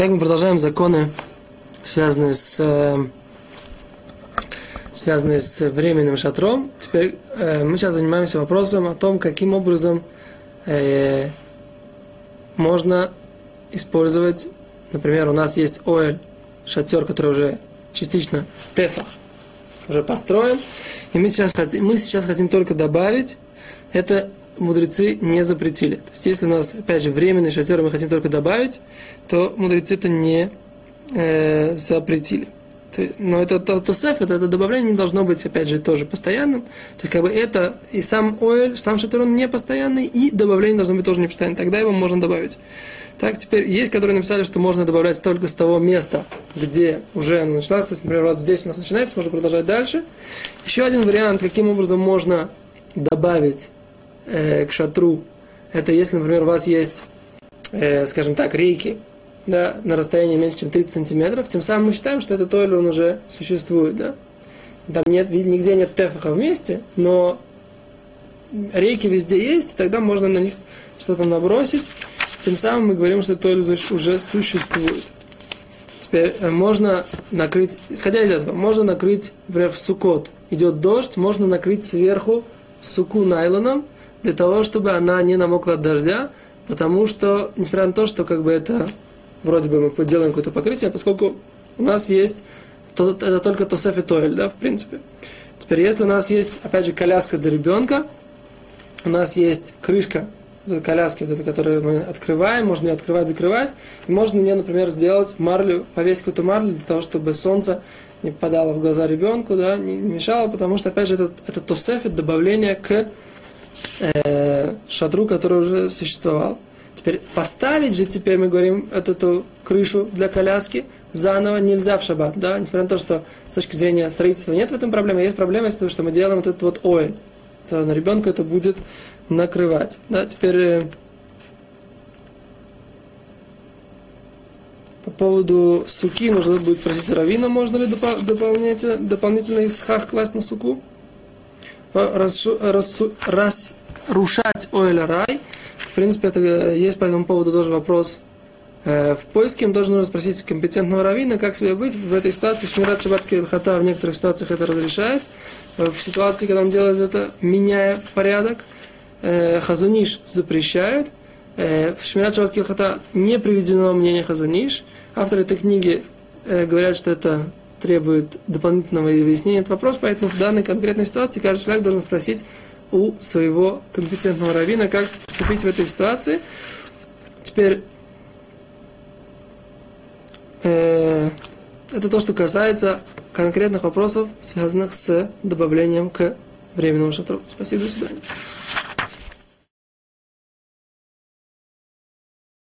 Так мы продолжаем законы, связанные с, э, связанные с временным шатром. Теперь э, мы сейчас занимаемся вопросом о том, каким образом э, можно использовать, например, у нас есть оэль, шатер, который уже частично тефах, уже построен, и мы сейчас, мы сейчас хотим только добавить, это мудрецы не запретили. То есть, если у нас, опять же, временный шатер, мы хотим только добавить, то мудрецы это не э, запретили. Но это то, то сеф, это, это добавление не должно быть, опять же, тоже постоянным. То есть, как бы это и сам оэль, сам шатер, он не постоянный, и добавление должно быть тоже не постоянным. Тогда его можно добавить. Так, теперь есть, которые написали, что можно добавлять только с того места, где уже оно началось. То есть, например, вот здесь у нас начинается, можно продолжать дальше. Еще один вариант, каким образом можно добавить э, к шатру, это если, например, у вас есть, э, скажем так, рейки, да, на расстоянии меньше, чем 30 сантиметров, тем самым мы считаем, что этот тойль, он уже существует, да. Там нет, нигде нет тефаха вместе, но рейки везде есть, и тогда можно на них что-то набросить, тем самым мы говорим, что тойль уже существует. Теперь э, можно накрыть, исходя из этого, можно накрыть, например, в сукот. Идет дождь, можно накрыть сверху суку найлоном, для того, чтобы она не намокла от дождя, потому что, несмотря на то, что как бы это вроде бы мы делаем какое-то покрытие, поскольку у нас есть то, это только тосефи тоэль, да, в принципе. Теперь, если у нас есть, опять же, коляска для ребенка, у нас есть крышка коляски, вот этой, которую мы открываем, можно ее открывать, закрывать, и можно мне, например, сделать марлю, повесить какую-то марлю для того, чтобы солнце не попадало в глаза ребенку, да, не, не мешало, потому что, опять же, это, это тосефит, добавление к э, шатру, который уже существовал. Теперь поставить же, теперь мы говорим, эту, эту крышу для коляски заново нельзя в шаббат, да, несмотря на то, что с точки зрения строительства нет в этом проблемы, есть проблема, если что мы делаем вот этот вот оэль, то на ребенка это будет накрывать. Да, теперь э, по поводу суки нужно будет спросить Равина, можно ли допол- дополнять, дополнительный схах класть на суку разрушать Ойля Рай. В принципе, это э, есть по этому поводу тоже вопрос. Э, в поиске им нужно спросить компетентного равина, как себе быть в этой ситуации. Шмират Шабат Кельхата в некоторых ситуациях это разрешает. Э, в ситуации, когда он делает это, меняя порядок, Хазуниш запрещает. В Шмират Шабат Кельхата не приведено мнение Хазуниш. Авторы этой книги говорят, что это требует дополнительного выяснения этот вопрос, поэтому в данной конкретной ситуации каждый человек должен спросить у своего компетентного равина, как поступить в этой ситуации. Теперь э, это то, что касается конкретных вопросов, связанных с добавлением к временному шатру. Спасибо, до свидания.